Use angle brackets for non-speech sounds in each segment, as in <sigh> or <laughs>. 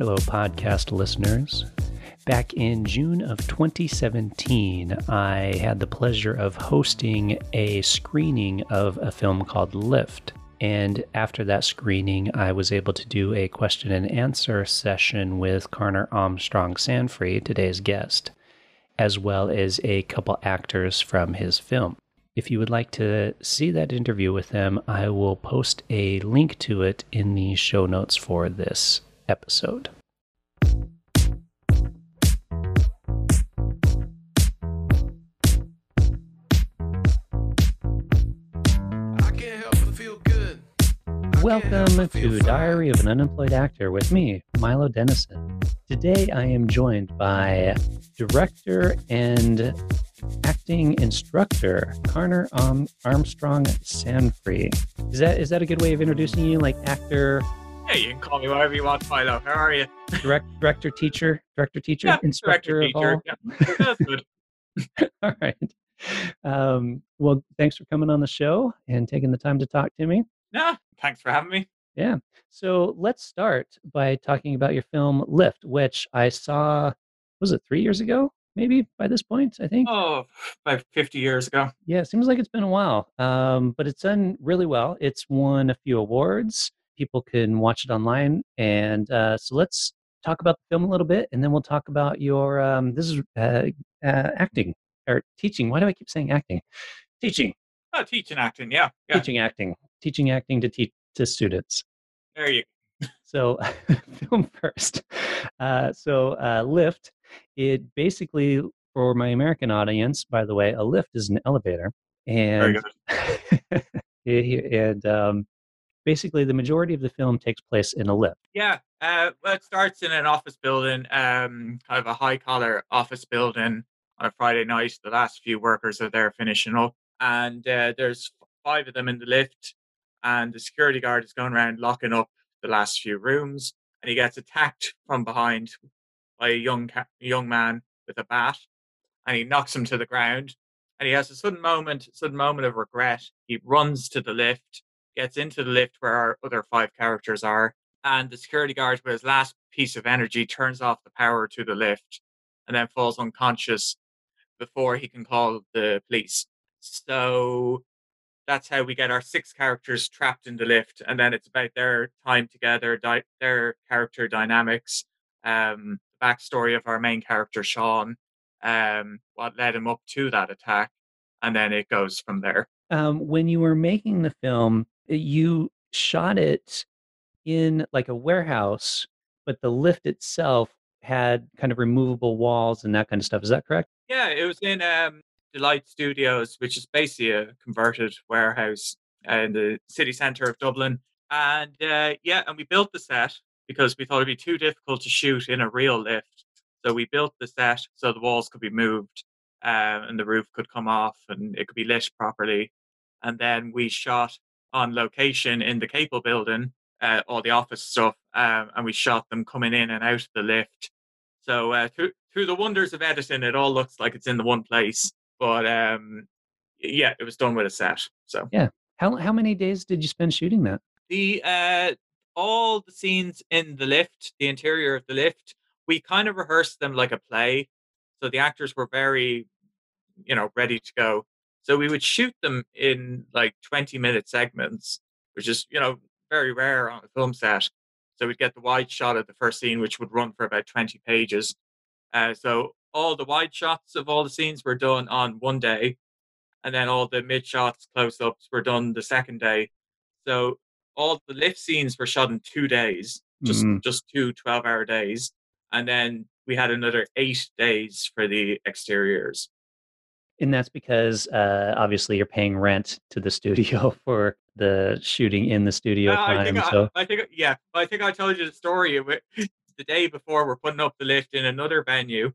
Hello, podcast listeners. Back in June of 2017, I had the pleasure of hosting a screening of a film called Lift. And after that screening, I was able to do a question and answer session with Conor Armstrong Sanfey, today's guest, as well as a couple actors from his film. If you would like to see that interview with them, I will post a link to it in the show notes for this episode. Welcome to Diary of an Unemployed Actor with me, Milo Dennison. Today I am joined by director and acting instructor um, Armstrong Sanfey. Is that is that a good way of introducing you, like actor? Yeah, you can call me whatever you want, Milo. How are you? Direct, director, teacher, director, teacher, Yeah, instructor director, teacher. Yeah, that's good. <laughs> <laughs> all right. Um, well, thanks for coming on the show and taking the time to talk to me. Yeah, thanks for having me. Yeah. So let's start by talking about your film Lift, which I saw, was it three years ago? Maybe by this point, I think. Oh, about 50 years ago. Yeah, it seems like it's been a while. Um, but it's done really well. It's won a few awards. People can watch it online. And uh, so let's talk about the film a little bit, and then we'll talk about your. Um, this is uh, uh, acting or teaching. Why do I keep saying acting? Teaching, Oh, teaching acting. Yeah, yeah. teaching acting, teaching acting to teach to students. There you Go. So, <laughs> film first. Uh, so, uh, lift. It basically, for my American audience, by the way, a lift is an elevator, Very and good. <laughs> and um, basically, the majority of the film takes place in a lift. Yeah. Uh, well, it starts in an office building, um, kind of a high collar office building on a Friday night. The last few workers are there finishing up, and uh, there's five of them in the lift, and the security guard is going around locking up the last few rooms, and he gets attacked from behind by a young ca- young man with a bat, and he knocks him to the ground. And he has a sudden moment, sudden moment of regret. He runs to the lift, gets into the lift where our other five characters are, and the security guard, with his last piece of energy, turns off the power to the lift, and then falls unconscious before he can call the police. So that's how we get our six characters trapped in the lift, and then it's about their time together, di- their character dynamics, um, the backstory of our main character Sean, um, what led him up to that attack, and then it goes from there. Um, when you were making the film, you shot it in like a warehouse, but the lift itself had kind of removable walls and that kind of stuff. Is that correct? Yeah, it was in um, Delight Studios, which is basically a converted warehouse in the city centre of Dublin. And uh, yeah, and we built the set because we thought it'd be too difficult to shoot in a real lift. So we built the set so the walls could be moved uh, and the roof could come off and it could be lit properly. And then we shot on location in the Capel building, uh, all the office stuff, um, and we shot them coming in and out of the lift. So uh, through through the wonders of editing, it all looks like it's in the one place. But um, yeah, it was done with a set. So yeah, How how many days did you spend shooting that? the uh, all the scenes in the lift, the interior of the lift, we kind of rehearsed them like a play. So the actors were very, you know, ready to go. So we would shoot them in like twenty minute segments, which is you know very rare on a film set. So we'd get the wide shot of the first scene, which would run for about twenty pages. Uh, so all the wide shots of all the scenes were done on one day, and then all the mid shots, close ups were done the second day. So all the lift scenes were shot in two days, just Mm. just two 12 hour days. And then we had another eight days for the exteriors. And that's because uh, obviously you're paying rent to the studio <laughs> for the shooting in the studio Uh, I time. think, I, so I think, yeah, I think I told you the story. of it. <laughs> The day before, we're putting up the lift in another venue,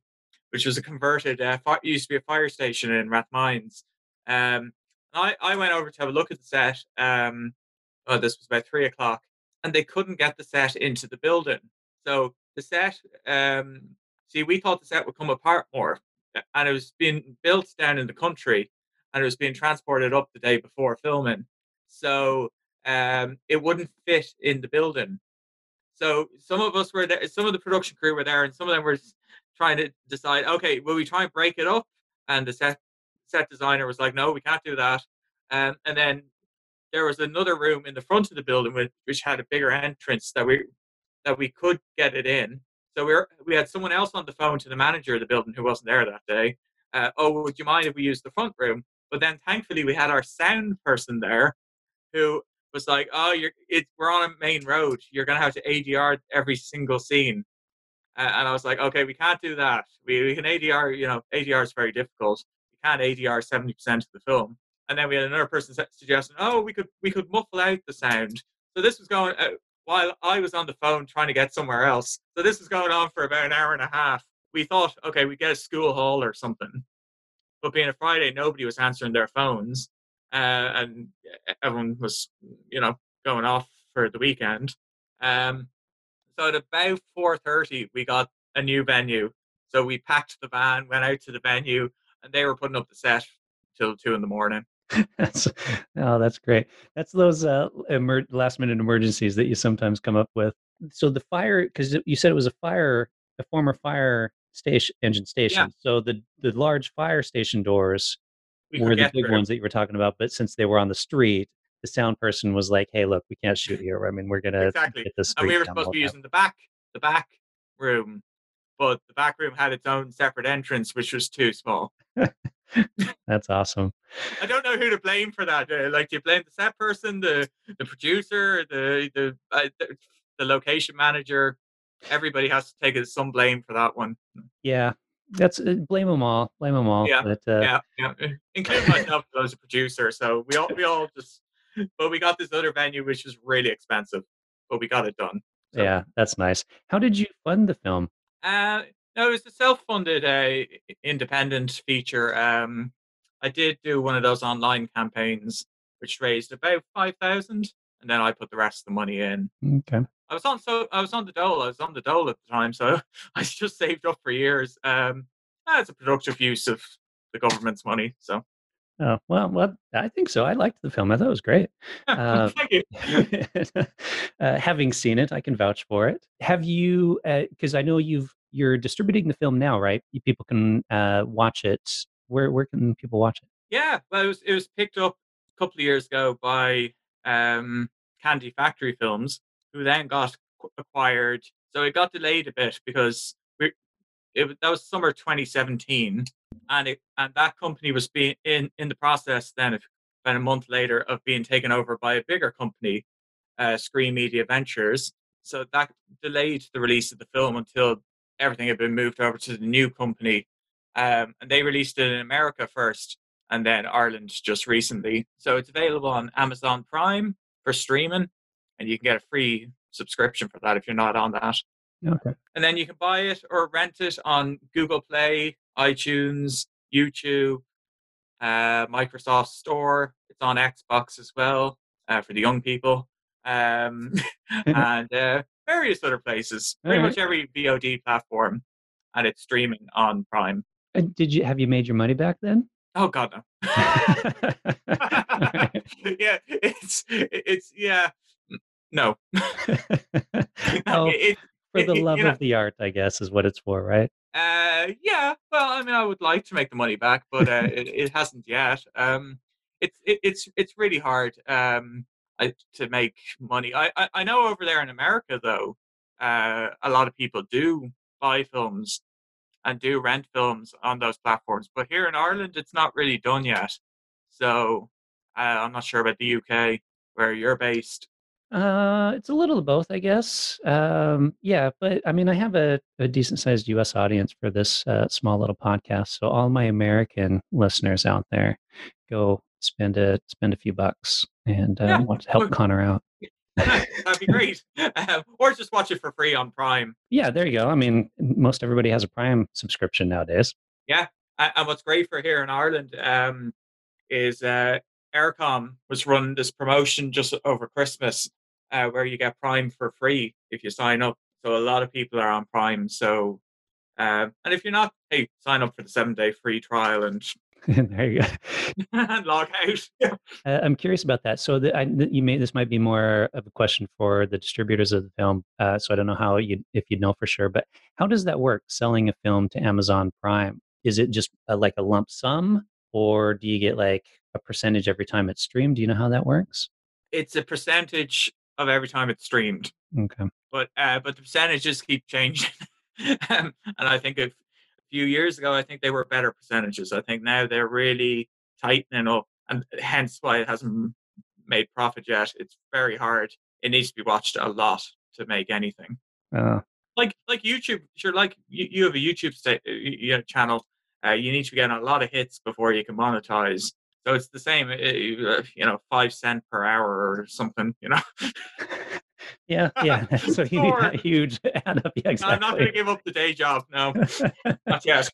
which was a converted, uh, fi- used to be a fire station in Rathmines. Um, I, I went over to have a look at the set. Um, oh, this was about three o'clock, and they couldn't get the set into the building. So the set, um, see, we thought the set would come apart more, and it was being built down in the country, and it was being transported up the day before filming. So um, it wouldn't fit in the building. So some of us were there, some of the production crew were there, and some of them were trying to decide, okay, will we try and break it up? And the set set designer was like, no, we can't do that. Um, and then there was another room in the front of the building which, which had a bigger entrance that we that we could get it in. So we we had someone else on the phone to the manager of the building who wasn't there that day. Uh, oh, would you mind if we use the front room? But then thankfully we had our sound person there who was like, "Oh, you're it, we're on a main road. You're gonna have to ADR every single scene." Uh, and I was like, "Okay, we can't do that. We, we can ADR. You know, ADR is very difficult. You can't ADR seventy percent of the film." And then we had another person suggesting, "Oh, we could we could muffle out the sound." So this was going uh, while I was on the phone trying to get somewhere else. So this was going on for about an hour and a half. We thought, okay, we get a school hall or something. But being a Friday, nobody was answering their phones uh, and everyone was, you know, going off for the weekend. Um, so at about four thirty, we got a new venue. So we packed the van, went out to the venue, and they were putting up the set till two in the morning. <laughs> that's oh, that's great. That's those uh, emer- last minute emergencies that you sometimes come up with. So the fire, because you said it was a fire, a former fire station engine station. Yeah. So the the large fire station doors we were the big ones that you were talking about. But since they were on the street, the sound person was like, "Hey, look, we can't shoot here. I mean, we're gonna exactly." Get the and we were supposed to be using the back, the back room, but the back room had its own separate entrance, which was too small. <laughs> That's awesome. I don't know who to blame for that. Uh, like, do you blame the set person, the the producer, the the uh, the, the location manager? Everybody has to take some blame for that one. Yeah, that's uh, blame them all. Blame them all. Yeah, but, uh, yeah, yeah. Including myself as a producer. So we all we all just, but we got this other venue which was really expensive, but we got it done. So. Yeah, that's nice. How did you fund the film? Uh, no, it was a self-funded, uh, independent feature. Um, I did do one of those online campaigns, which raised about five thousand, and then I put the rest of the money in. Okay. I was on so I was on the dole. I was on the dole at the time, so <laughs> I just saved up for years. Um, that's a productive use of the government's money. So. Oh well, well, I think so. I liked the film. I thought it was great. <laughs> Uh, Thank you. <laughs> uh, having seen it, I can vouch for it. Have you? Because uh, I know you've you're distributing the film now, right? People can uh, watch it. Where where can people watch it? Yeah, well, it was it was picked up a couple of years ago by um, Candy Factory Films, who then got acquired. So it got delayed a bit because we, it, that was summer 2017, and it, and that company was being in in the process then about a month later of being taken over by a bigger company, uh, Screen Media Ventures. So that delayed the release of the film until everything had been moved over to the new company, um, and they released it in America first, and then Ireland just recently. So it's available on Amazon Prime for streaming, and you can get a free subscription for that if you're not on that. Okay. And then you can buy it or rent it on Google Play, iTunes, YouTube, uh, Microsoft Store. It's on Xbox as well uh, for the young people, um, <laughs> and uh, various other places. Pretty right. much every VOD platform, and it's streaming on Prime. did you have you made your money back then? Oh God, no. <laughs> <laughs> yeah, it's it's yeah. No. <laughs> oh, it, for the love of the art, I guess, is what it's for, right? Uh, yeah. Well, I mean, I would like to make the money back, but uh, it, it hasn't yet. Um, it's it, it's it's really hard um I, to make money. I, I I know over there in America though, uh, a lot of people do buy films and do rent films on those platforms, but here in Ireland, it's not really done yet. So uh, I'm not sure about the UK where you're based. Uh, it's a little of both, I guess. Um, yeah, but I mean, I have a, a decent sized US audience for this uh, small little podcast. So all my American listeners out there, go spend a spend a few bucks and uh, yeah, want to help Conor out. That'd be great. Um, <laughs> or just watch it for free on Prime. Yeah, there you go. I mean, most everybody has a Prime subscription nowadays. Yeah, and what's great for here in Ireland um, is uh, Eircom was running this promotion just over Christmas uh, where you get Prime for free if you sign up. So a lot of people are on Prime. So, um, and if you're not, hey, sign up for the seven day free trial and <laughs> there you go. <laughs> Log out. <laughs> uh, I'm curious about that. So the, I, you may this might be more of a question for the distributors of the film. Uh, so I don't know how you if you'd know for sure, but how does that work? Selling a film to Amazon Prime is it just a, like a lump sum, or do you get like a percentage every time it's streamed? Do you know how that works? It's a percentage of every time it's streamed. Okay. But uh, but the percentages keep changing, um, and I think if few years ago, I think they were better percentages. I think now they're really tightening up, and hence why it hasn't made profit yet. It's very hard. It needs to be watched a lot to make anything. Uh, like like YouTube, sure. Like you, you have a YouTube sta- you know, channel. Uh, you need to be getting a lot of hits before you can monetize. So it's the same, uh, you know, five cent per hour or something. You know. <laughs> <laughs> Yeah, yeah. <laughs> so you need that huge <laughs> add up. Yeah, exactly. I'm not going to give up the day job. No, <laughs> not yet.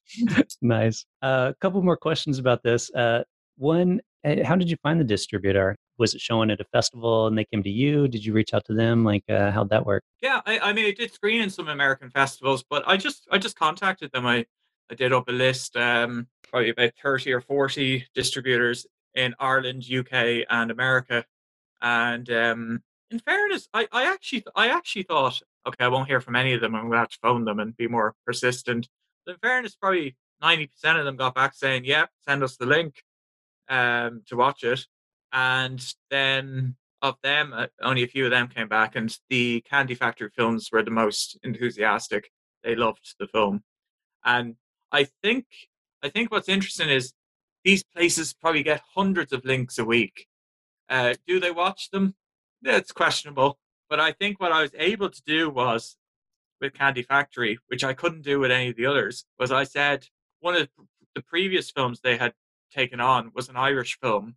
nice. A uh, couple more questions about this. Uh, one, eh, how did you find the distributor? Was it showing at a festival and they came to you? Did you reach out to them? Like, uh, how'd that work? Yeah, I, I mean, I did screen in some American festivals, but I just, I just contacted them. I, I did up a list, um, probably about thirty or forty distributors in Ireland, UK, and America, and um, in fairness, I, I actually I actually thought, okay, I won't hear from any of them. I'm gonna have to phone them and be more persistent. But in fairness, probably ninety percent of them got back saying, "Yeah, send us the link um, to watch it." And then of them, uh, only a few of them came back, and the Candy Factory films were the most enthusiastic. They loved the film, and I think I think what's interesting is these places probably get hundreds of links a week. Uh, do they watch them? It's questionable. But I think what I was able to do was with Candy Factory, which I couldn't do with any of the others, was I said one of the previous films they had taken on was an Irish film.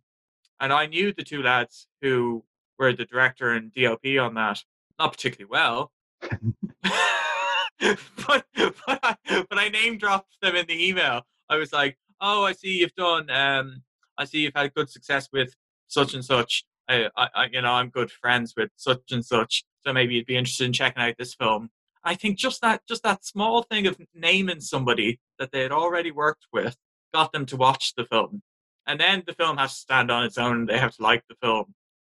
And I knew the two lads who were the director and DOP on that, not particularly well. <laughs> <laughs> but, but, I, but I name dropped them in the email. I was like, oh, I see you've done, um, I see you've had good success with such and such. I, I, you know, I'm good friends with such and such, so maybe you'd be interested in checking out this film. I think just that, just that small thing of naming somebody that they had already worked with got them to watch the film, and then the film has to stand on its own. They have to like the film,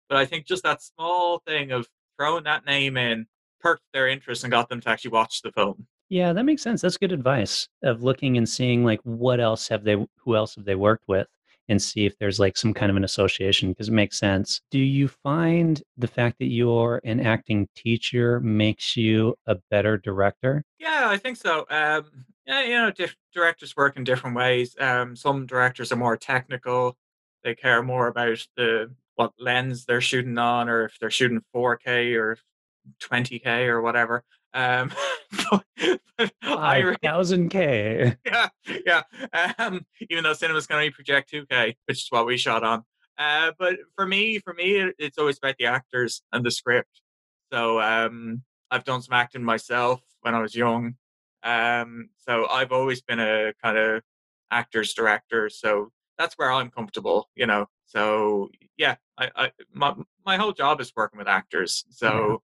but I think just that small thing of throwing that name in perked their interest and got them to actually watch the film. Yeah, that makes sense. That's good advice of looking and seeing like what else have they, who else have they worked with and see if there's like some kind of an association because it makes sense. Do you find the fact that you're an acting teacher makes you a better director? Yeah, I think so. Um, yeah, you know, diff- directors work in different ways. Um, some directors are more technical; they care more about the what lens they're shooting on, or if they're shooting 4K or 20K or whatever. Um, <laughs> Five thousand K. <laughs> Yeah, yeah. Um, even though cinema's going to project two K, which is what we shot on. Uh, but for me, for me, it's always about the actors and the script. So um, I've done some acting myself when I was young. Um, so I've always been a kind of actors director. So that's where I'm comfortable, you know. So yeah, I, I my my whole job is working with actors. So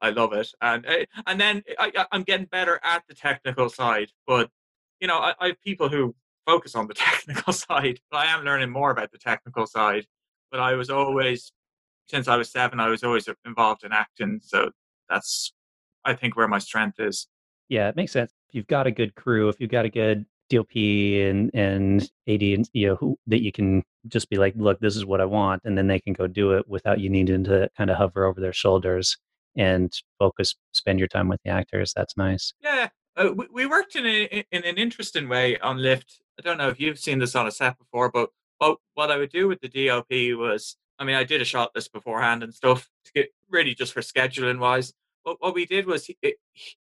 I love it, and eh, and then I, I'm getting better at the technical side. But you know, I, I have people who focus on the <laughs> technical side, but I am learning more about the technical side. But I was always, since I was seven, I was always involved in acting. So that's, I think, where my strength is. Yeah, it makes sense. If you've got a good crew, if you've got a good DOP and and AD, and you know, who, that you can just be like, look, this is what I want, and then they can go do it without you needing to kind of hover over their shoulders and focus, spend your time with the actors. That's nice. Yeah, uh, we, worked in a, in an interesting way on Lift. I don't know if you've seen this on a set before, but what what I would do with the DOP was, I mean, I did a shot list beforehand and stuff to get really just for scheduling wise. But what we did was he,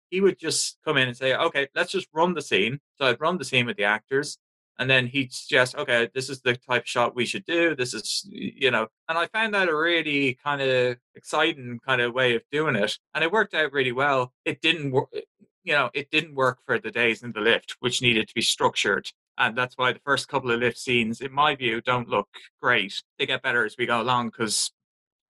he would just come in and say, okay, let's just run the scene. So I'd run the scene with the actors and then he'd suggest, okay, this is the type of shot we should do. This is, you know, and I found that a really kind of exciting kind of way of doing it, and it worked out really well. It didn't work, you know, it didn't work for the days in the lift, which needed to be structured. And that's why the first couple of lift scenes, in my view, don't look great. They get better as we go along because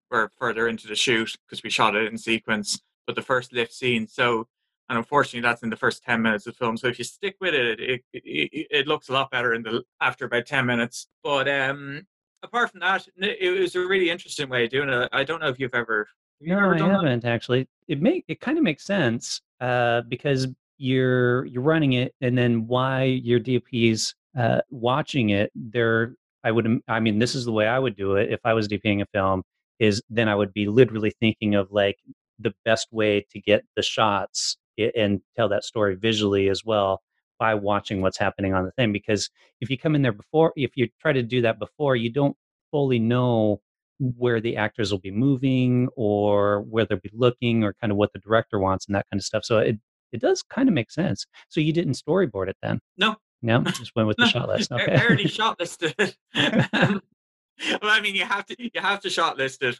we're further into the shoot because we shot it in sequence. But the first lift scene, so and unfortunately, that's in the first ten minutes of the film. So if you stick with it, it it, it, looks a lot better in the after about ten minutes. But um, apart from that, it was a really interesting way of doing it. I don't know if you've ever. Have you no, ever I done that? haven't actually. It make it kind of makes sense uh, because you're you're running it, and then why your DP's uh, watching it. They're I would I mean this is the way I would do it if I was DPing a film. Is then I would be literally thinking of like the best way to get the shots and tell that story visually as well by watching what's happening on the thing because if you come in there before if you try to do that before you don't fully know where the actors will be moving or where they'll be looking or kind of what the director wants and that kind of stuff so it it does kind of make sense. So you didn't storyboard it then? No, no? <laughs> Just went with the no. shot list? I already shot listed. <laughs> Um, <laughs> well, I mean, you have to you have to shot list it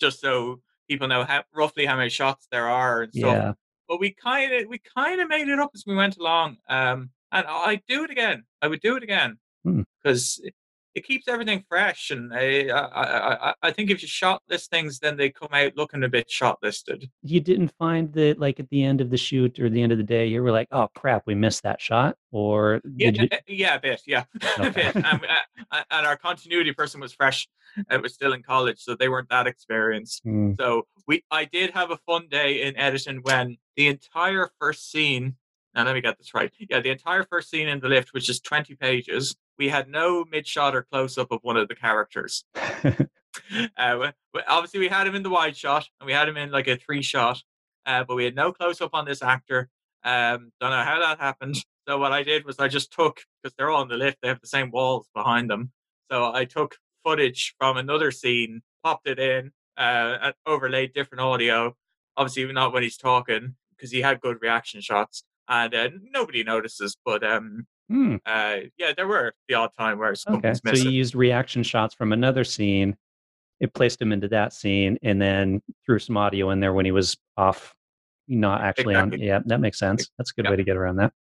just so people know how roughly how many shots there are and stuff. yeah But we kind of we kind of made it up as we went along. Um, and I'd do it again. I would do it again Hmm. because it, it keeps everything fresh. And I, I I I think if you shot list things, then they come out looking a bit shot listed. you didn't find that like at the end of the shoot or the end of the day you were like oh crap we missed that shot or Yeah, you uh, yeah, a bit, yeah, <laughs> a bit. And, uh, and our continuity person was fresh; it was still in college, so they weren't that experienced. Hmm. So we, I did have a fun day in editing when the entire first scene. Now let me get this right. Yeah, the entire first scene in the lift, which is twenty pages, we had no mid shot or close up of one of the characters. <laughs> Uh, we- obviously, we had him in the wide shot, and we had him in like a three shot, uh, but we had no close up on this actor. Um, don't know how that happened. So what I did was I just took because they're all in the lift, they have the same walls behind them. So I took footage from another scene, popped it in, uh, overlaid different audio. Obviously, not when he's talking because he had good reaction shots, and uh, nobody notices. But um, Hmm. uh, yeah, there were the odd time where Okay, so you used reaction shots from another scene. It placed him into that scene, and then threw some audio in there when he was off, not actually on. Yeah, that makes sense. That's a good Yep. way to get around that.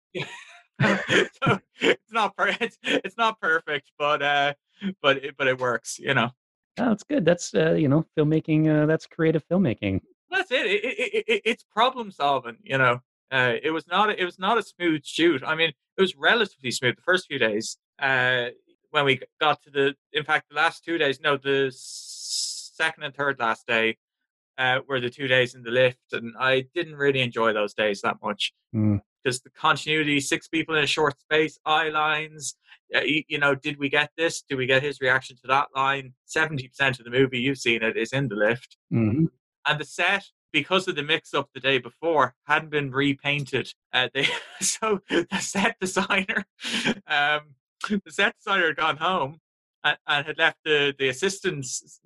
<laughs> so it's not per- <laughs> it's, it's not perfect, but uh, <laughs> but it, but it works. You know, Oh, that's good. That's uh, you know, filmmaking. Uh, that's creative filmmaking. that's it. It, it, it, it it's problem solving. You know, uh, it was not it was not a smooth shoot. I mean, it was relatively smooth the first few days. Uh, when we got to the, in fact, the last two days. No, the second and third last day. Uh, were the two days in the lift, and I didn't really enjoy those days that much. Hmm. Because the continuity, six people in a short space, eye lines. Uh, you, know, did we get this? Did we get his reaction to that line? Seventy percent of the movie you've seen it is in the lift, Mhm. and the set because of the mix-up the day before hadn't been repainted. Uh, they <laughs> so the set designer, <laughs> um, the set designer had gone home. And, and had left the the assistant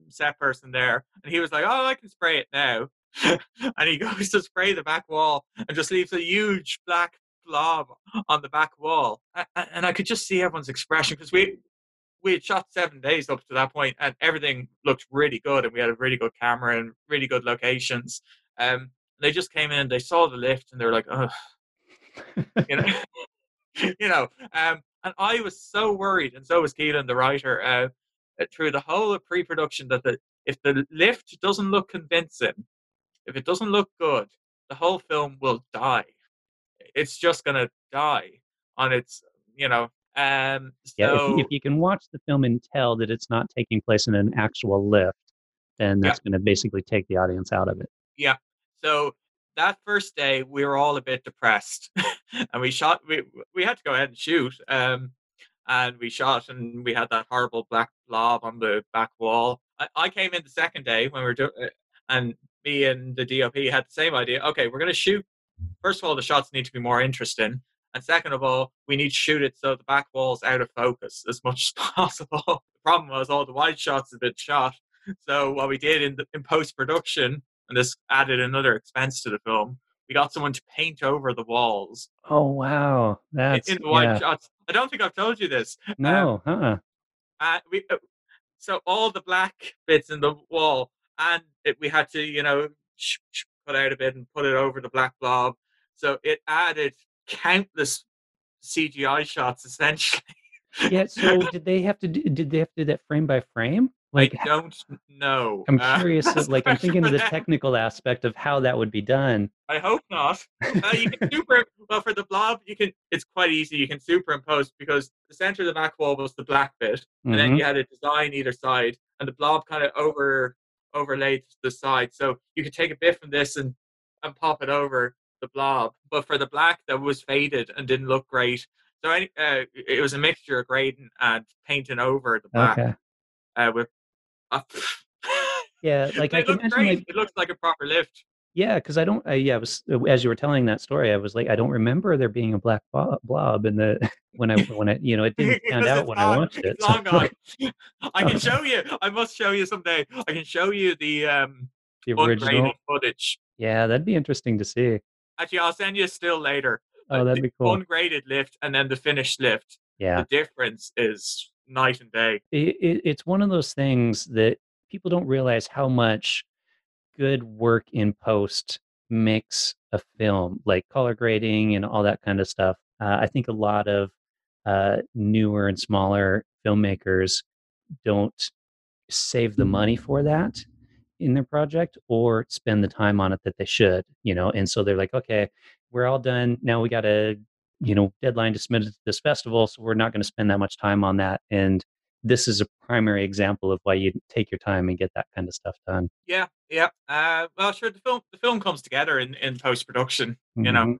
set person there, and he was like, "Oh, I can spray it now." <laughs> and he goes to spray the back wall and just leaves a huge black blob on the back wall. And I could just see everyone's expression because we we had shot seven days up to that point, and everything looked really good, and we had a really good camera and really good locations. Um, they just came in, they saw the lift, and they were like, "Oh, <laughs> you know, <laughs> you know." Um, and I was so worried, and so was Keelan, the writer, uh, through the whole of pre-production that the if the lift doesn't look convincing, if it doesn't look good, the whole film will die. It's just gonna die on its, you know. Um, Yeah, if, if you can watch the film and tell that it's not taking place in an actual lift, then Yeah. that's going to basically take the audience out of it. Yeah. So that first day we were all a bit depressed. <laughs> and we shot we we had to go ahead and shoot. Um and we shot and we had that horrible black blob on the back wall. I, I came in the second day when we were doing and me and the DOP had the same idea. Okay, we're gonna shoot first of all the shots need to be more interesting. And second of all, we need to shoot it so the back wall's out of focus as much as <laughs> possible. the problem was all the wide shots had been shot. So what we did in the, in post production, and this added another expense to the film, we got someone to paint over the walls Oh wow, that's in the wide yeah. shots. I don't think I've told you this. No, uh-uh. Uh, we, uh, so all the black bits in the wall, and it, we had to, you know, sh- sh- cut out a bit and put it over the black blob. So it added countless CGI shots, essentially. yeah. So <laughs> did they have to do, did they have to do that frame by frame, Like, I don't know. I'm Uh, curious. <laughs> Of, like, I'm thinking of the technical aspect of how that would be done. I hope not. Uh, you can super well for the blob. You can. It's quite easy. You can superimpose because the center of the back wall was the black bit, and then Mhm. you had a design either side, and the blob kind of over overlaid the side. So you could take a bit from this and and pop it over the blob. But for the black, that was faded and didn't look great. So any, uh, it was a mixture of grading and painting over the black Okay. uh, with. Uh, <laughs> Yeah, like I it can imagine, great. like it looks like a proper lift. Yeah, because I don't. I, yeah, I was as you were telling that story, I was like, I don't remember there being a black blob in the <laughs> when I when I you know it <laughs> didn't stand out when I gone. watched it. It's so long <laughs> gone. I can show you. I must show you someday. I can show you the um, the original. footage. Yeah, that'd be interesting to see. Actually, I'll send you a still later. Oh, Uh, that'd the be cool. Ungraded lift and then the finished lift. Yeah. The difference is night and day. it, it, it's one of those things that people don't realize how much good work in post makes a film like color grading and all that kind of stuff uh, i think a lot of uh, newer and smaller filmmakers don't save the money for that in their project or spend the time on it that they should you know and so they're like okay we're all done. Now we got a you know deadline to submit it to this festival so we're not going to spend that much time on that. And this is a primary example of why you take your time and get that kind of stuff done. Yeah, yeah. Uh, well, sure. The film, the film comes together in, in post production. You know,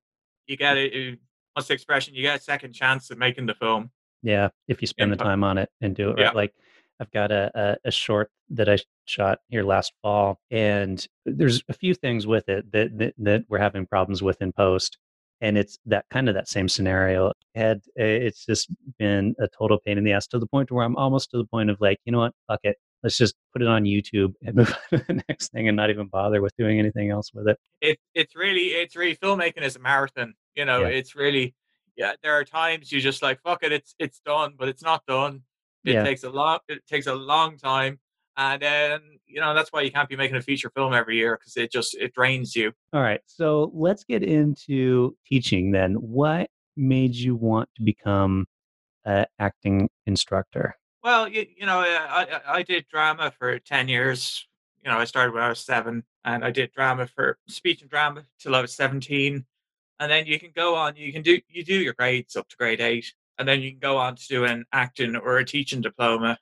you get it. What's the expression? You get a second chance at making the film. yeah if you spend in the po- time on it and do it Yeah. right like i've got a, a, a short that i shot here last fall and there's a few things with it that, that that we're having problems with in post and it's that kind of that same scenario had it's just been a total pain in the ass to the point where i'm almost to the point of like you know what fuck it let's just put it on youtube and move <laughs> on to the next thing and not even bother with doing anything else with it. It it's really it's really filmmaking is a marathon you know Yeah. it's really yeah there are times you just like fuck it it's it's done but it's not done. It Yeah. takes a long it takes a long time and then you know that's why you can't be making a feature film every year because it just it drains you. All right so let's get into teaching then. What made you want to become an acting instructor well you, you know I, I did drama for 10 years. You know i started when i was seven and i did drama for speech and drama till i was 17 and then you can go on you can do you do your grades up to grade eight and then you can go on to do an acting or a teaching diploma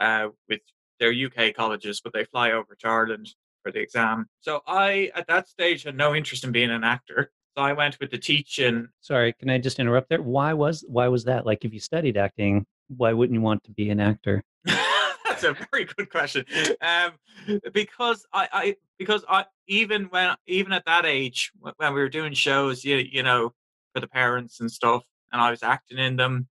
uh, with their uk colleges but they fly over to ireland for the exam. So i at that stage had no interest in being an actor. So i went with the teaching. Sorry can i just interrupt there? Why was why was that? Like if you studied acting why wouldn't you want to be an actor <laughs> That's a very good question. Um, because I, I, because I, even when, even at that age, when we were doing shows, you, you know, for the parents and stuff, and I was acting in them,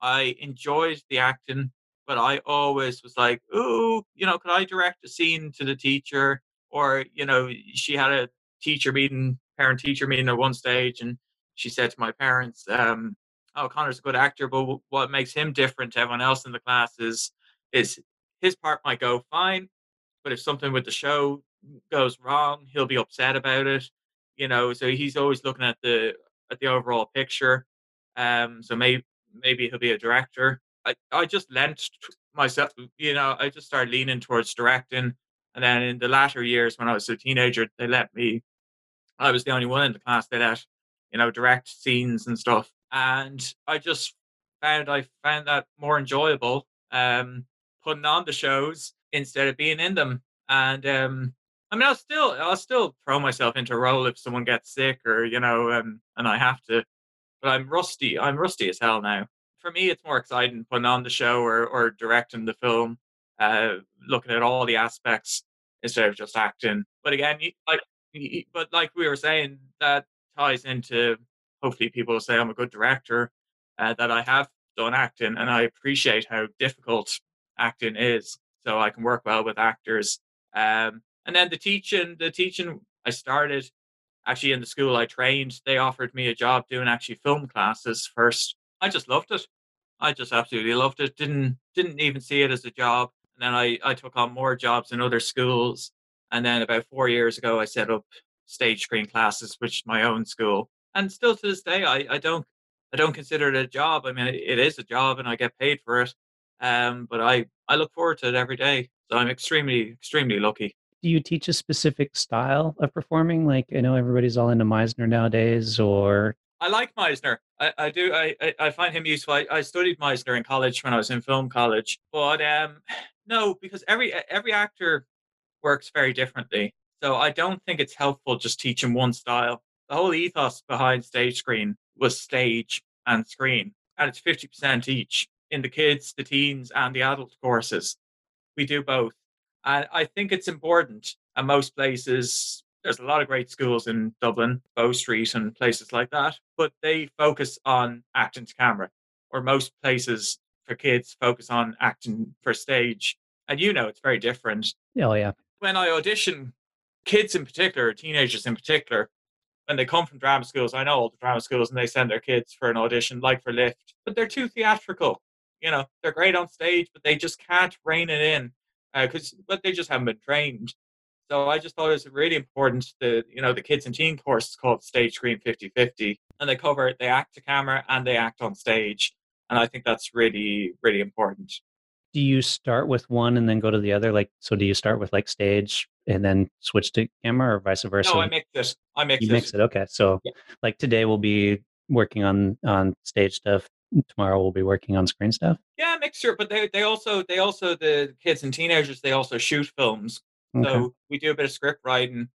I enjoyed the acting, but I always was like, ooh, you know, could I direct a scene to the teacher? Or, you know, she had a teacher meeting, parent teacher meeting at one stage, and she said to my parents, um, oh, Conor's a good actor, but what makes him different to everyone else in the class is, is his part might go fine, but if something with the show goes wrong, he'll be upset about it. You know, so he's always looking at the at the overall picture. Um, so maybe maybe he'll be a director. I, I just lent myself, you know, I just started leaning towards directing. And then in the latter years, when I was a teenager, they let me. I was the only one in the class they let, you know, direct scenes and stuff. And I just found I found that more enjoyable. Um, putting on the shows instead of being in them. And um, I mean, I'll still I'll still throw myself into a role if someone gets sick or you know, um, and I have to. But I'm rusty. I'm rusty as hell now. For me, it's more exciting putting on the show or or directing the film, uh, looking at all the aspects instead of just acting. But again, like, but like we were saying, that ties into hopefully people will say I'm a good director, uh, that I have done acting, and I appreciate how difficult acting is. So I can work well with actors. Um, and then the teaching, the teaching I started actually in the school I trained. They offered me a job doing actually film classes first. I just loved it. I just absolutely loved it. Didn't didn't even see it as a job. And then I, I took on more jobs in other schools. And then about four years ago, I set up stage screen classes, which is my own school. And still to this day, I, I don't I don't consider it a job. I mean, it, is a job, and I get paid for it. Um, but I I look forward to it every day. So I'm extremely, extremely lucky. Do you teach a specific style of performing? Like I know everybody's all into Meisner nowadays, or I like Meisner. I, I do. I, I find him useful. I, I studied Meisner in college when I was in film college, but um, <sighs> no, because every every actor works very differently. So I don't think it's helpful just teaching one style. The whole ethos behind stage screen was stage and screen, and it's fifty percent each in the kids, the teens, and the adult courses. We do both, and I think it's important. And most places there's a lot of great schools in Dublin, Bow Street and places like that, but they focus on acting to camera, or most places for kids focus on acting for stage. And you know, it's very different. Oh, yeah. When I audition, kids in particular, teenagers in particular, when they come from drama schools, I know all the drama schools and they send their kids for an audition, like for Lift, but they're too theatrical. You know, they're great on stage, but they just can't rein it in because uh, but they just haven't been trained. So I just thought it was really important. that, you know the kids and teen course is called Stage Screen 50-50, and they cover they act to camera and they act on stage, and I think that's really really important. Do you start with one and then go to the other? Like, so do you start with like stage and then switch to camera, or vice versa? No, I mix this. I mix you it. mix it. Okay, so yeah. like today we'll be working on on stage stuff tomorrow we'll be working on screen stuff yeah mixture but they, they also they also the kids and teenagers they also shoot films Okay. So we do a bit of script writing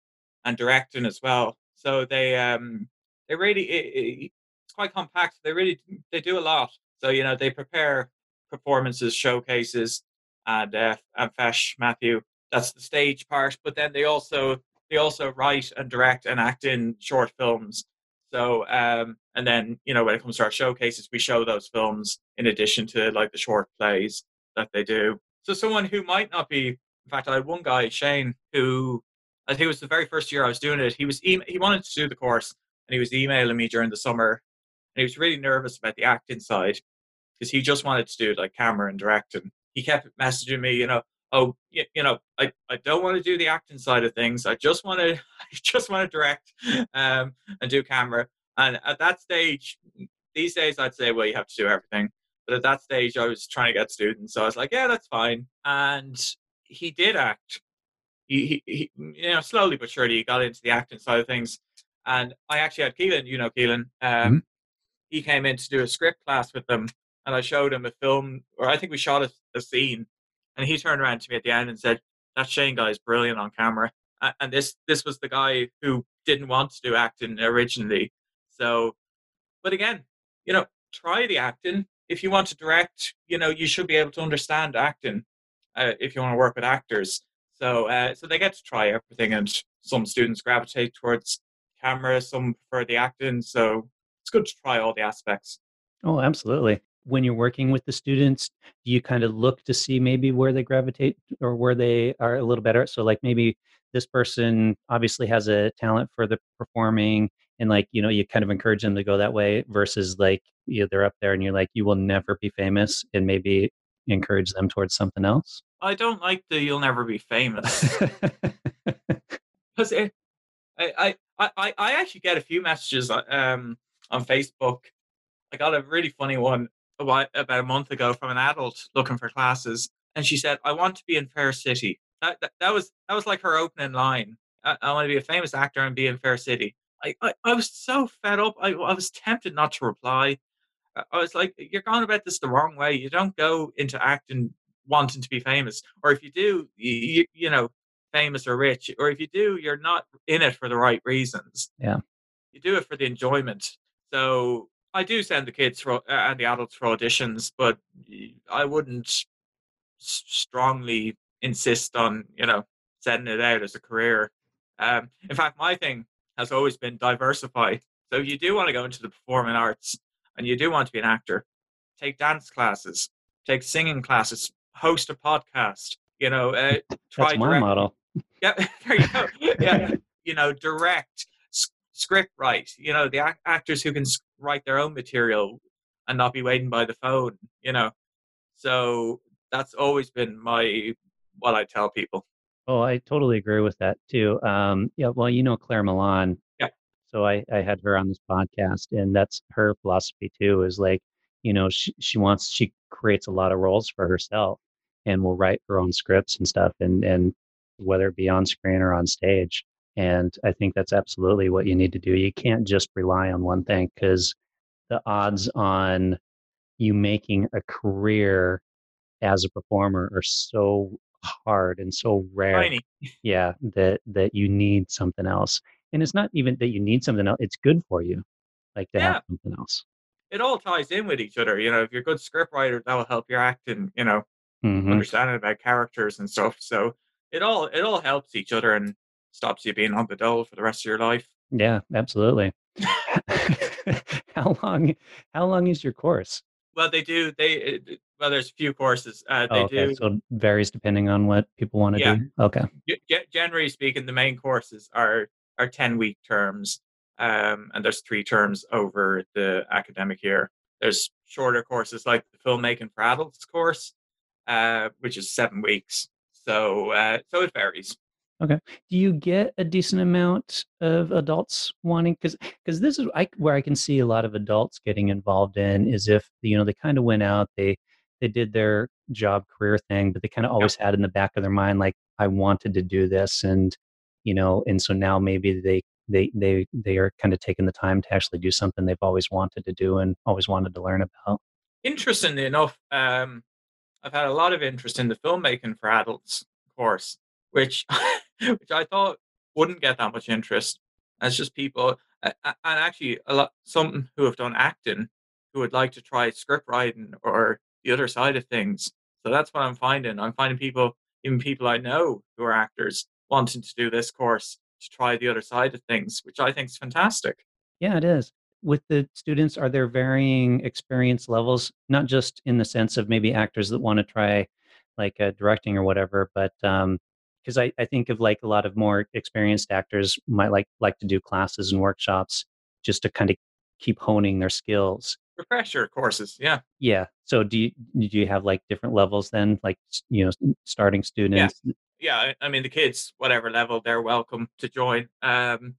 and directing as well. So they um they really it, it's quite compact. They really they do a lot. So you know they prepare performances, showcases, and uh, and Feis Maitiú. That's the stage part. But then they also they also write and direct and act in short films. So um and then you know when it comes to our showcases, we show those films in addition to like the short plays that they do. So someone who might not be in fact, I had one guy, Shane, who I think it was the very first year I was doing it. He was e- he wanted to do the course, and he was emailing me during the summer, and he was really nervous about the acting side because he just wanted to do like camera and directing. He kept messaging me, you know, oh, you, you know, I, I don't want to do the acting side of things. I just want to <laughs> I just want to direct um, and do camera. And at that stage, these days I'd say, well, you have to do everything. But at that stage, I was trying to get students, so I was like, yeah, that's fine. And he did act. He, he, he, you know, slowly but surely he got into the acting side of things. And I actually had Keelan, you know, Keelan. Um, mm-hmm. He came in to do a script class with them, and I showed him a film, or I think we shot a, a scene, and he turned around to me at the end and said, "That Shane guy is brilliant on camera." And this this was the guy who didn't want to do acting originally. So, but again, you know, try the acting. If you want to direct, you know, you should be able to understand acting uh, if you want to work with actors. So, uh, so they get to try everything, and some students gravitate towards camera, some prefer the acting. So it's good to try all the aspects. Oh, absolutely. When you're working with the students, do you kind of look to see maybe where they gravitate or where they are a little better? So, like maybe this person obviously has a talent for the performing, and like you know, you kind of encourage them to go that way versus like you know, they're up there and you're like, you will never be famous, and maybe encourage them towards something else? I don't like the "you'll never be famous" <laughs> because I, I, I, I actually get a few messages uh, um, on Facebook. I got a really funny one about, about a month ago from an adult looking for classes, and she said, "I want to be in Fair City." That, that, that was that was like her opening line. I, I, want to be a famous actor and be in Fair City. I, I, I was so fed up. I, I was tempted not to reply. I was like, you're going about this the wrong way. You don't go into acting wanting to be famous, or if you do, you, you know, famous or rich, or if you do, you're not in it for the right reasons. Yeah, you do it for the enjoyment. So I do send the kids for, and the adults for auditions, but I wouldn't strongly insist on you know setting it out as a career. Um, in fact, my thing has always been diversify. So if you do want to go into the performing arts, and you do want to be an actor, take dance classes, take singing classes, host a podcast. You know, uh, try That's my direct- model. <laughs> Yeah, <laughs> there you go. Yeah, you know, direct, script write. You know, the ac- actors who can write their own material and not be waiting by the phone. You know, so that's always been my what I tell people. Oh, I totally agree with that too. Um, yeah, well, you know Claire Milan, Yeah. so I, I had her on this podcast, and that's her philosophy too. Is like, you know, she she wants she creates a lot of roles for herself, and will write her own scripts and stuff, and and whether it be on screen or on stage. And I think that's absolutely what you need to do. You can't just rely on one thing because the odds on you making a career as a performer are so hard and so rare. Tiny. Yeah, that that you need something else. And it's not even that you need something else, it's good for you, like to Yeah. have something else. It all ties in with each other. You know, if you're a good script writer, that will help your acting. You know, hmm understanding about characters and stuff. So it all it all helps each other and stops you being on the dole for the rest of your life. Yeah, absolutely. <laughs> <laughs> how long how long is your course? Well, they do. They it- well, there's a few courses. Uh, they Oh, okay. do. So it varies depending on what people want to Yeah. do. Okay. ge- generally speaking, the main courses are are ten week terms, um, and there's three terms over the academic year. There's shorter courses like the filmmaking for adults course, uh, which is seven weeks. So uh, so it varies. Do you get a decent amount of adults wanting because because this is I, where I can see a lot of adults getting involved in is if you know they kind of went out they they did their job career thing but they kind of always had in the back of their mind like I wanted to do this and you know and so now maybe they they they they are kind of taking the time to actually do something they've always wanted to do and always wanted to learn about. Interestingly enough, um, I've had a lot of interest in the filmmaking for adults course, which <laughs> <laughs> which I thought wouldn't get that much interest. It's just people, and actually a lot some who have done acting who would like to try script writing or the other side of things. So that's what I'm finding. I'm finding people, even people I know who are actors, wanting to do this course to try the other side of things, which I think is fantastic. Yeah, it is. With the students, are there varying experience levels, not just in the sense of maybe actors that want to try like uh, directing or whatever, but um, because I, I think of like a lot of more experienced actors might like like to do classes and workshops just to kind of keep honing their skills. Refresher courses, yeah. Yeah. So do you do you have like different levels then, like you know, starting students? yeah, I I mean the kids, whatever level, they're welcome to join. Um,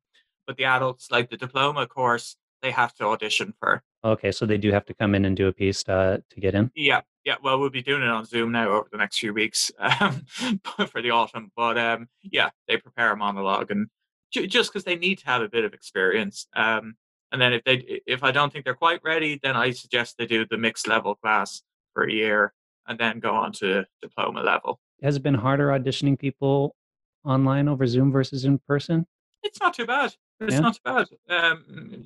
but the adults, like the diploma course, they have to audition for. Okay, so they do have to come in and do a piece to to get in. Yeah, yeah. Well, we'll be doing it on Zoom now over the next few weeks <laughs> um, for the autumn. But um, yeah, they prepare a monologue, and ju- just because they need to have a bit of experience. Um, and then if they, if I don't think they're quite ready, then I suggest they do the mixed level class for a year, and then go on to diploma level. Has it been harder auditioning people online over Zoom versus in person? It's not too bad. It's Yeah? not too bad. Um,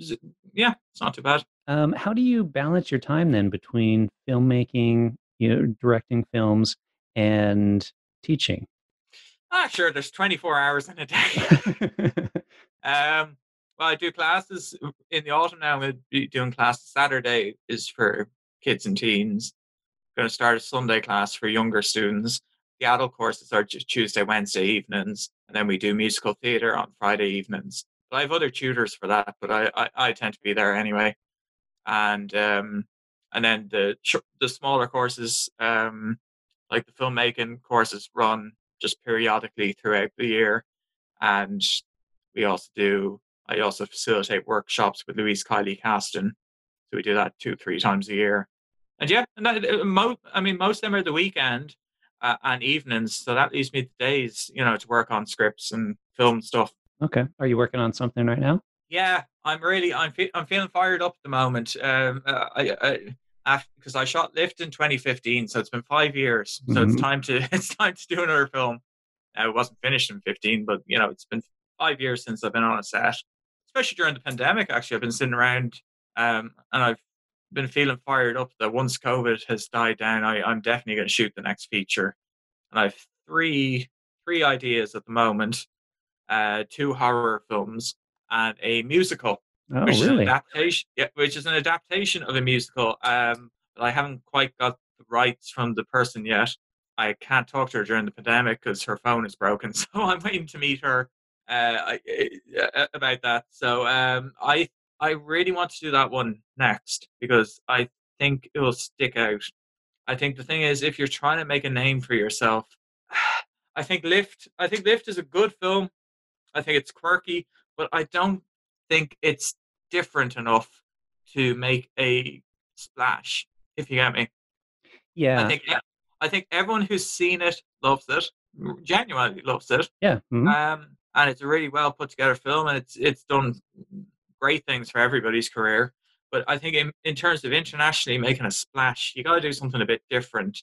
yeah, it's not too bad. Um, how do you balance your time then between filmmaking, you know, directing films, and teaching? Ah, sure. There's 24 hours in a day. <laughs> um, well, I do classes in the autumn now. I'm going to be doing classes. Saturday is for kids and teens. going to start a Sunday class for younger students. The adult courses are just Tuesday, Wednesday evenings, and then we do musical theatre on Friday evenings. I have other tutors for that, but I, I, I tend to be there anyway. And um, and then the the smaller courses, um, like the filmmaking courses, run just periodically throughout the year. And we also do, I also facilitate workshops with Louise Kiley Caston. So we do that two, three times a year. And yeah, and that, uh, mo- I mean, most of them are the weekend uh, and evenings. So that leaves me the days, you know, to work on scripts and film stuff. Okay. Are you working on something right now? Yeah, I'm really, I'm, fe- I'm feeling fired up at the moment. Um, uh, I, I, because I shot Lift in 2015, so it's been five years. So Mhm. it's time to, <laughs> it's time to do another film. It wasn't finished in 15, but you know, it's been five years since I've been on a set, especially during the pandemic. Actually, I've been sitting around, um, and I've been feeling fired up that once COVID has died down, I, I'm definitely going to shoot the next feature. And I have three, three ideas at the moment, uh, two horror films and a musical Oh, which is an adaptation. Yeah, which is an adaptation of a musical. Um, but I haven't quite got the rights from the person yet. I can't talk to her during the pandemic because her phone is broken. <laughs> So I'm waiting to meet her uh, about that. So um, I I really want to do that one next because I think it will stick out. I think the thing is, if you're trying to make a name for yourself, <sighs> I think Lift. I think Lift is a good film. I think it's quirky, but I don't think it's different enough to make a splash. If you get me, I Yeah. think I think everyone who's seen it loves it, genuinely loves it. Yeah. mhm. Um, and it's a really well put together film, and it's it's done great things for everybody's career. But I think in, in terms of internationally making a splash, you got to do something a bit different.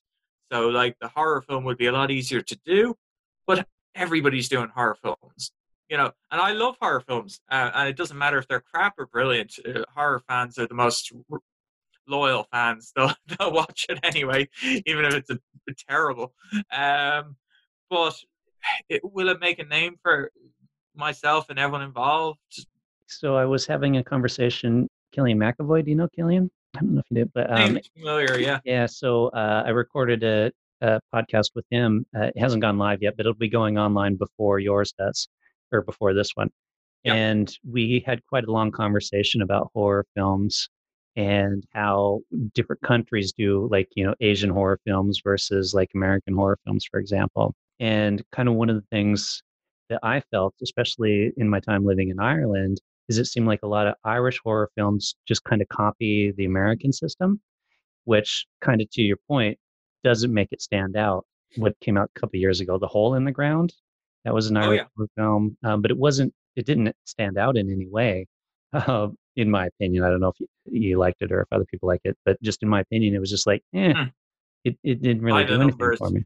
So, like the horror film would be a lot easier to do, but everybody's doing horror films, you know. And I love horror films, uh, and it doesn't matter if they're crap or brilliant. Uh, horror fans are the most r- loyal fans; <laughs> they'll they'll watch it anyway, even if it's a, terrible. Um, but it, will it make a name for myself and everyone involved? So I was having a conversation. Killian McAvoy, do you know Killian? I don't know if you did, but um, familiar, yeah. yeah. So uh, I recorded a, a podcast with him. Uh, it hasn't gone live yet, but it'll be going online before yours does, or before this one. Yeah. And we had quite a long conversation about horror films and how different countries do, like you know, Asian horror films versus like American horror films, for example. And kind of one of the things that I felt, especially in my time living in Ireland, is it seemed like a lot of Irish horror films just kind of copy the American system, which kind of to your point doesn't make it stand out. What came out a couple years ago, The Hole in the Ground, that was an Oh, Irish yeah. film, um, but it wasn't. It didn't stand out in any way, uh, in my opinion. I don't know if you, you liked it or if other people like it, but just in my opinion, it was just like, eh, Hmm. it, it didn't really By do anything numbers. for me.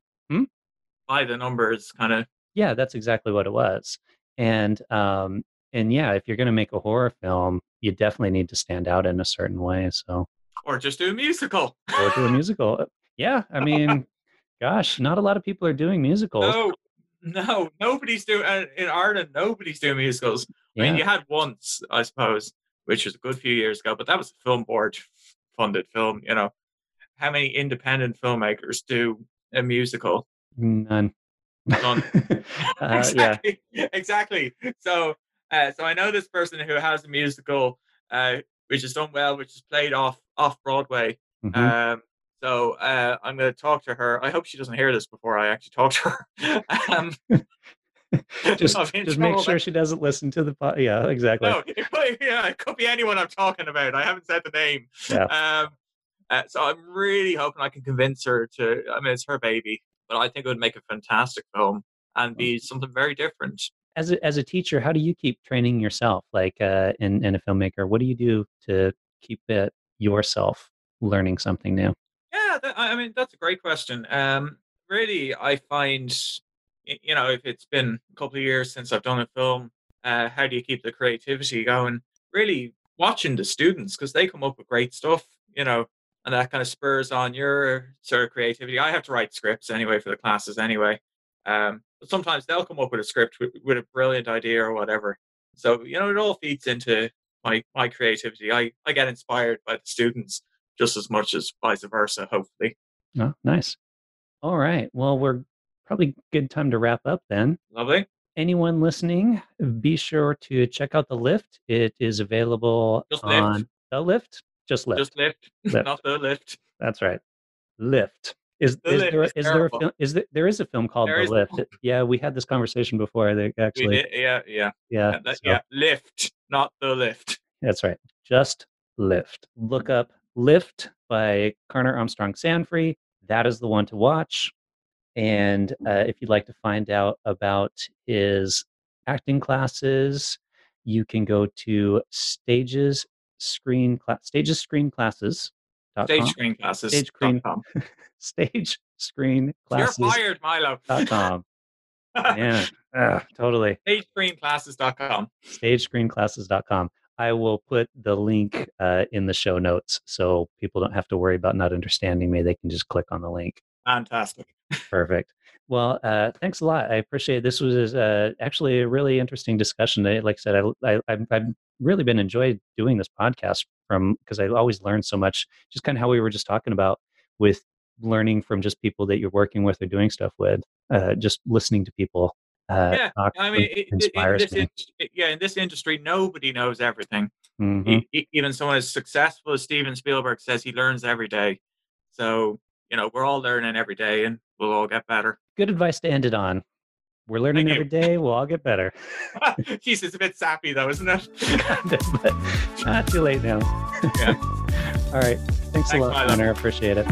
By the numbers, kind of. Yeah, that's exactly what it was. And um and yeah, if you're going to make a horror film, you definitely need to stand out in a certain way. So, Or just do a musical. or do a musical. Uh, Yeah, I <laughs> mean, gosh, not a lot of people are doing musicals. No, no, nobody's doing uh, in Ireland. Nobody's doing musicals. I mean, you had once, I suppose, which was a good few years ago, but that was a film board funded film. You know, how many independent filmmakers do a musical? None. None. <laughs> uh, <laughs> yeah. exactly, exactly. So, uh, so I know this person who has a musical, uh, which is done well, which is played off off Broadway. Mhm. Um, so uh, I'm going to talk to her. I hope she doesn't hear this before I actually talk to her. <laughs> um, <laughs> just <laughs> just make sure she doesn't listen to the po- yeah, exactly. No, yeah, it could be anyone I'm talking about. I haven't said the name. Yeah. Um, uh, so I'm really hoping I can convince her to. I mean, it's her baby, but I think it would make a fantastic film and be something very different. As a, as a teacher, how do you keep training yourself like uh in in a filmmaker? What do you do to keep it yourself learning something new? Yeah, I mean that's a great question. Um, really, I find you know if it's been a couple of years since I've done a film, uh, how do you keep the creativity going? Really watching the students because they come up with great stuff, you know, and that kind of spurs on your sort of creativity. I have to write scripts anyway for the classes anyway, um, but sometimes they'll come up with a script with, with a brilliant idea or whatever. So you know, it all feeds into my my creativity. I I get inspired by the students just as much as vice versa. Hopefully. Oh, nice. All right. Well, we're probably good time to wrap up then. Lovely. Anyone listening, be sure to check out the lift. It is available Just Lift. on the lift. Just lift. Just lift, <laughs> Lift. not the lift. That's right. Lift. Is, The is Lift there is, is there a film is there, there is a film called There The Lift. Yeah, we had this conversation before. I think actually. did- yeah, yeah, Yeah. yeah, that- so- yeah. Lift, not the lift. That's right. Just Lift. Look up Lift by Conor Armstrong Sanfey. That is the one to watch. And uh, if you'd like to find out about his acting classes, you can go to stages screen class stages screen classes. Stage screen classes. <laughs> Stage screen stage screen You're classes fired, Milo. dot com. <laughs> Yeah, ah, totally. Stage screen classes.com. stagescreenclasses.com. I will put the link uh, in the show notes so people don't have to worry about not understanding me. They can just click on the link. Fantastic. <laughs> Perfect. Well, uh, thanks a lot. I appreciate it. This was uh, actually a really interesting discussion. Like I said, I, I, I've, I've really been enjoyed doing this podcast from because I always learn so much. Just kind of how we were just talking about with learning from just people that you're working with or doing stuff with. Uh, just listening to people. Uh, Yeah, I mean, it, it- in inspires this me. in- yeah, in this industry, nobody knows everything. E- e- even someone as successful as Steven Spielberg says he learns every day. So, you know, we're all learning every day and we'll all get better. Good advice to end it on. We're learning every day. We'll all get better. <laughs> Jeez, it's a bit sappy though, isn't it? <laughs> but not too late now. Yeah. <laughs> All right. Thanks, a lot. Conor. Appreciate it.